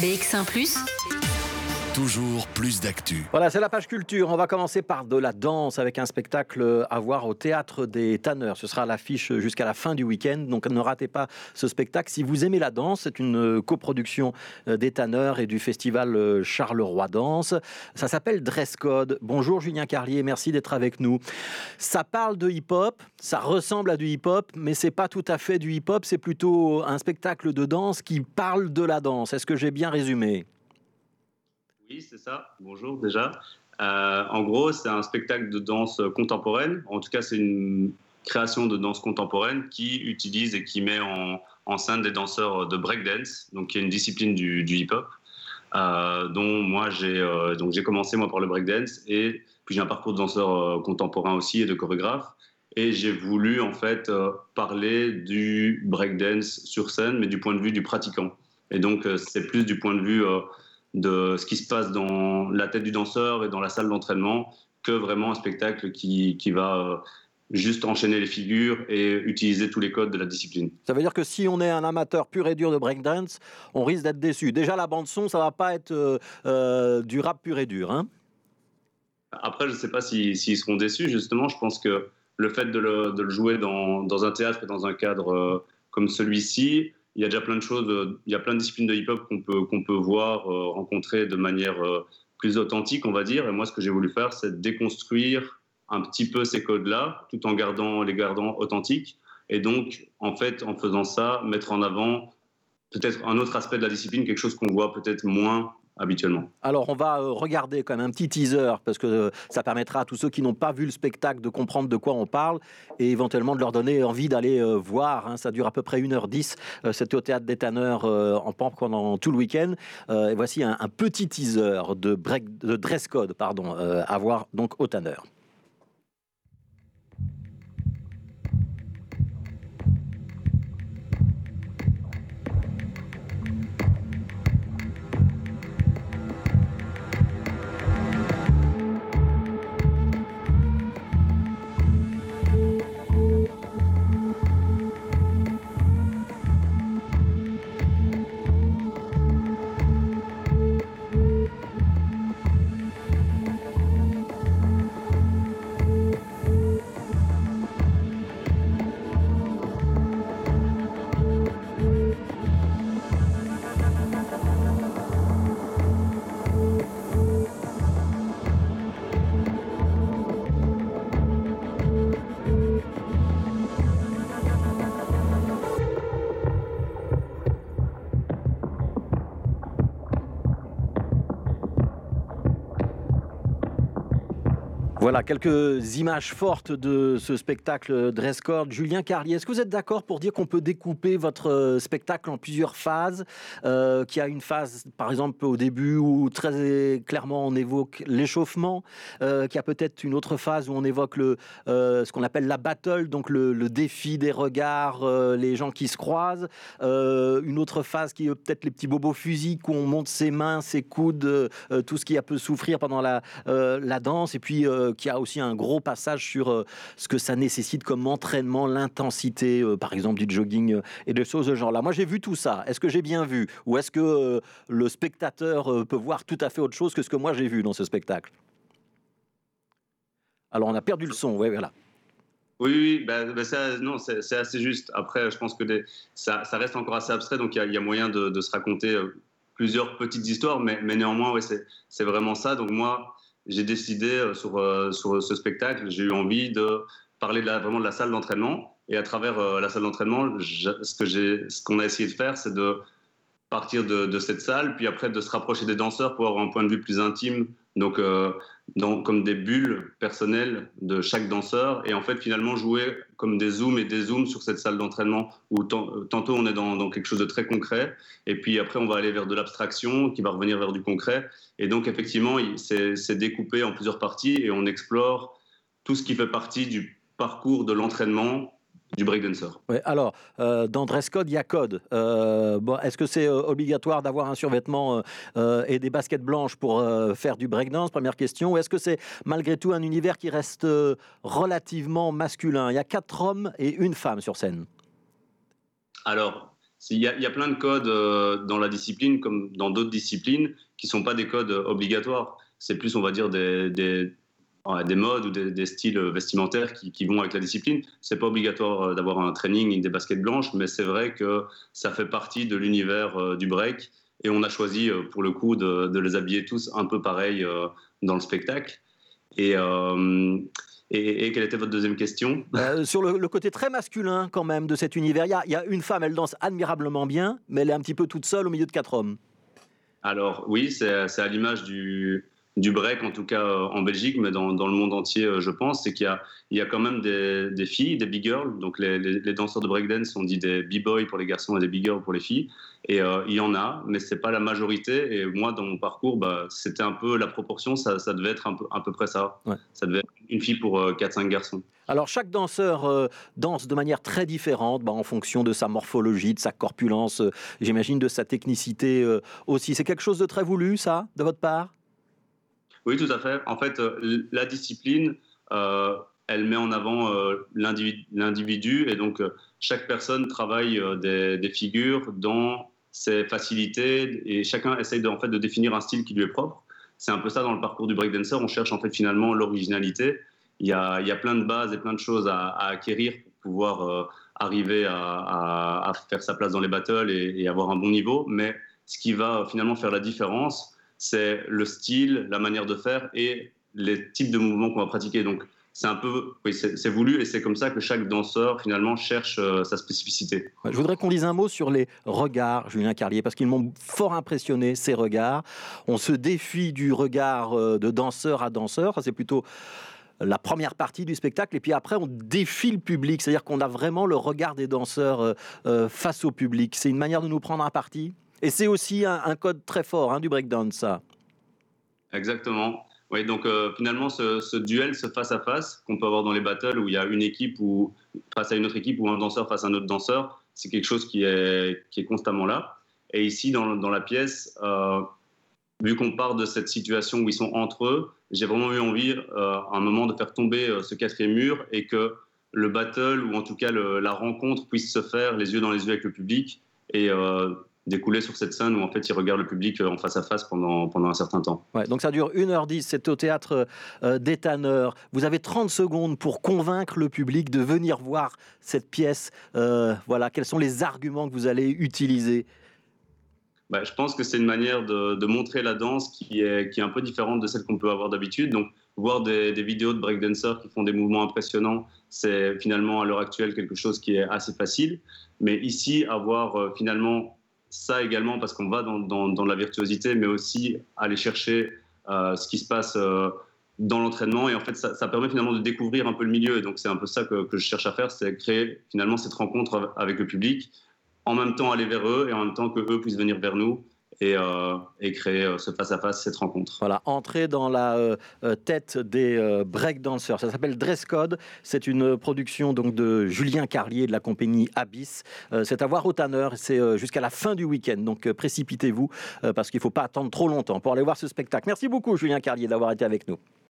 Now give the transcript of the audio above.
BX1 ⁇ toujours plus d'actu. Voilà, c'est la page culture. On va commencer par de la danse avec un spectacle à voir au Théâtre des Tanneurs. Ce sera l'affiche jusqu'à la fin du week-end, donc ne ratez pas ce spectacle. Si vous aimez la danse, c'est une coproduction des Tanneurs et du festival Charleroi Danse. Ça s'appelle Dress Code. Bonjour Julien Carlier, merci d'être avec nous. Ça parle de hip-hop, ça ressemble à du hip-hop, mais c'est pas tout à fait du hip-hop, c'est plutôt un spectacle de danse qui parle de la danse. Est-ce que j'ai bien résumé? Oui, c'est ça. Bonjour déjà. Euh, en gros, c'est un spectacle de danse contemporaine. En tout cas, c'est une création de danse contemporaine qui utilise et qui met en, scène des danseurs de breakdance, donc qui est une discipline du, hip-hop, euh, dont moi j'ai euh, donc j'ai commencé moi par le breakdance et puis j'ai un parcours de danseur contemporain aussi et de chorégraphe. Et j'ai voulu en fait parler du breakdance sur scène, mais du point de vue du pratiquant. Et donc c'est plus du point de vue de ce qui se passe dans la tête du danseur et dans la salle d'entraînement que vraiment un spectacle qui, qui va euh, juste enchaîner les figures et utiliser tous les codes de la discipline. Ça veut dire que si on est un amateur pur et dur de breakdance, on risque d'être déçu. Déjà, la bande-son, ça va pas être euh, euh, du rap pur et dur. Hein Après, je ne sais pas s'ils seront déçus. Justement, je pense que le fait de le, de le jouer dans, dans, un théâtre et dans un cadre comme celui-ci, il y a déjà plein de choses, il y a plein de disciplines de hip-hop qu'on peut, peut voir, euh, rencontrer de manière euh, plus authentique, on va dire. Et moi, ce que j'ai voulu faire, c'est déconstruire un petit peu ces codes-là, tout en gardant les gardant authentiques. Et donc, en fait, en faisant ça, mettre en avant peut-être un autre aspect de la discipline, quelque chose qu'on voit peut-être moins habituellement. Alors, on va euh, regarder quand même un petit teaser parce que euh, ça permettra à tous ceux qui n'ont pas vu le spectacle de comprendre de quoi on parle et éventuellement de leur donner envie d'aller euh, voir. Hein. Ça dure à peu près 1h10. C'était au théâtre des Tanneurs en Pampe pendant tout le week-end. et voici un, petit teaser de, dress code pardon, à voir donc au Tanner. Voilà quelques images fortes de ce spectacle Dress Code. Julien Carlier, est-ce que vous êtes d'accord pour dire qu'on peut découper votre euh, spectacle en plusieurs phases euh, Qu'il y a une phase, par exemple, au début où très clairement on évoque l'échauffement, euh, qu'il y a peut-être une autre phase où on évoque euh, ce qu'on appelle la battle, donc le, défi des regards, les gens qui se croisent. une autre phase qui est peut-être les petits bobos physiques où on monte ses mains, ses coudes, tout ce qui a peut souffrir pendant la, la danse. Et puis qui a aussi un gros passage sur euh, ce que ça nécessite comme entraînement, l'intensité, euh, par exemple du jogging euh, et des choses de ce genre-là. Moi, j'ai vu tout ça. Est-ce que j'ai bien vu? Ou est-ce que le spectateur peut voir tout à fait autre chose que ce que moi j'ai vu dans ce spectacle? Alors, on a perdu le son, oui, voilà. Oui, oui, bah, ça, non, c'est assez juste. Après, je pense que ça, reste encore assez abstrait, donc il y, a moyen de, se raconter plusieurs petites histoires, mais, mais néanmoins, ouais, c'est vraiment ça. Donc moi, j'ai décidé euh, sur, euh, sur ce spectacle, j'ai eu envie de parler vraiment de la salle d'entraînement. Et à travers euh, la salle d'entraînement, ce qu'on a essayé de faire, c'est de partir de, de, cette salle, puis après de se rapprocher des danseurs pour avoir un point de vue plus intime, donc, euh, comme des bulles personnelles de chaque danseur, et en fait finalement jouer comme des zooms et des zooms sur cette salle d'entraînement, où tantôt on est dans, dans, quelque chose de très concret, et puis après on va aller vers de l'abstraction, qui va revenir vers du concret, et donc effectivement c'est découpé en plusieurs parties, et on explore tout ce qui fait partie du parcours de l'entraînement du breakdancer. Ouais, alors, euh, dans Dress Code, il y a code. Euh, bon, Est-ce que c'est euh, obligatoire d'avoir un survêtement et des baskets blanches pour faire du breakdance Première question. Ou est-ce que c'est malgré tout un univers qui reste relativement masculin? Il y a quatre hommes et une femme sur scène. Alors, il y, a plein de codes dans la discipline, comme dans d'autres disciplines, qui ne sont pas des codes obligatoires. C'est plus, on va dire, des, des, des modes ou des, styles vestimentaires qui, qui, vont avec la discipline. C'est pas obligatoire d'avoir un training, des baskets blanches, mais c'est vrai que ça fait partie de l'univers du break. Et on a choisi, pour le coup, de, de les habiller tous un peu pareil dans le spectacle. Et, et, quelle était votre deuxième question? Euh, Sur le, côté très masculin quand même de cet univers, il y, a, une femme, elle danse admirablement bien, mais elle est un petit peu toute seule au milieu de quatre hommes. Alors oui, c'est à l'image du, du break, en tout cas euh, en Belgique, mais dans, dans le monde entier, euh, je pense, c'est qu'il y y a quand même des, des, filles, des big girls. Donc les, les, danseurs de breakdance, on dit des b-boys pour les garçons et des big girls pour les filles. Et euh, il y en a, mais c'est pas la majorité. Et moi, dans mon parcours, bah, c'était un peu la proportion, ça, ça, devait être un peu, à peu près ça. Ça devait être une fille pour 4-5 garçons. Alors chaque danseur danse de manière très différente, bah, en fonction de sa morphologie, de sa corpulence, j'imagine de sa technicité aussi. C'est quelque chose de très voulu, ça, de votre part? Oui, tout à fait. En fait, euh, la discipline, euh, elle met en avant euh, l'individu et donc chaque personne travaille des, figures dans ses facilités et chacun essaye de, en fait, de définir un style qui lui est propre. C'est un peu ça dans le parcours du breakdancer. On cherche en fait finalement l'originalité. Il y, a, il y a plein de bases et plein de choses à, acquérir pour pouvoir arriver à, faire sa place dans les battles et, et, avoir un bon niveau. Mais ce qui va finalement faire la différence, c'est le style, la manière de faire et les types de mouvements qu'on va pratiquer. Donc, c'est un peu, oui, c'est voulu et c'est comme ça que chaque danseur finalement cherche euh, sa spécificité. Je voudrais qu'on dise un mot sur les regards, Julien Carlier, parce qu'ils m'ont fort impressionné ces regards. On se défie du regard euh, de danseur à danseur. c'est plutôt la première partie du spectacle et puis après on défie le public, c'est-à-dire qu'on a vraiment le regard des danseurs euh, face au public. C'est une manière de nous prendre un parti? Et c'est aussi un, code très fort hein, du breakdown, ça. Exactement. Oui, donc euh, finalement, ce, duel, ce face-à-face qu'on peut avoir dans les battles où il y a une équipe ou face à une autre équipe ou un danseur face à un autre danseur, c'est quelque chose qui est, qui est constamment là. Et ici, dans, dans la pièce, euh, vu qu'on part de cette situation où ils sont entre eux, j'ai vraiment eu envie euh, à un moment de faire tomber ce quatrième mur et que le battle ou en tout cas la rencontre puisse se faire les yeux dans les yeux avec le public et découler sur cette scène où en fait il regarde le public euh, en face à face pendant, pendant un certain temps. Ouais, donc ça dure 1h10, c'est au théâtre euh, des Tanneurs. Vous avez 30 secondes pour convaincre le public de venir voir cette pièce. Euh, voilà, quels sont les arguments que vous allez utiliser? Bah, je pense que c'est une manière de, de, montrer la danse qui est, qui est un peu différente de celle qu'on peut avoir d'habitude. Donc, voir des, des vidéos de breakdancers qui font des mouvements impressionnants, c'est finalement à l'heure actuelle quelque chose qui est assez facile. Mais ici, avoir finalement ça également parce qu'on va dans, dans, la virtuosité, mais aussi aller chercher euh, ce qui se passe euh, dans l'entraînement. Et en fait, ça, permet finalement de découvrir un peu le milieu. Et donc, c'est un peu ça que, que je cherche à faire, c'est créer finalement cette rencontre avec le public, en même temps aller vers eux et en même temps que eux puissent venir vers nous et, euh, et, créer euh, ce face-à-face, cette rencontre. Voilà, entrer dans la euh, tête des breakdancers. Ça s'appelle Dress Code. C'est une production donc de Julien Carlier de la compagnie Abyss. c'est à voir au Tanner. C'est jusqu'à la fin du week-end. Donc précipitez-vous parce qu'il ne faut pas attendre trop longtemps pour aller voir ce spectacle. Merci beaucoup, Julien Carlier, d'avoir été avec nous.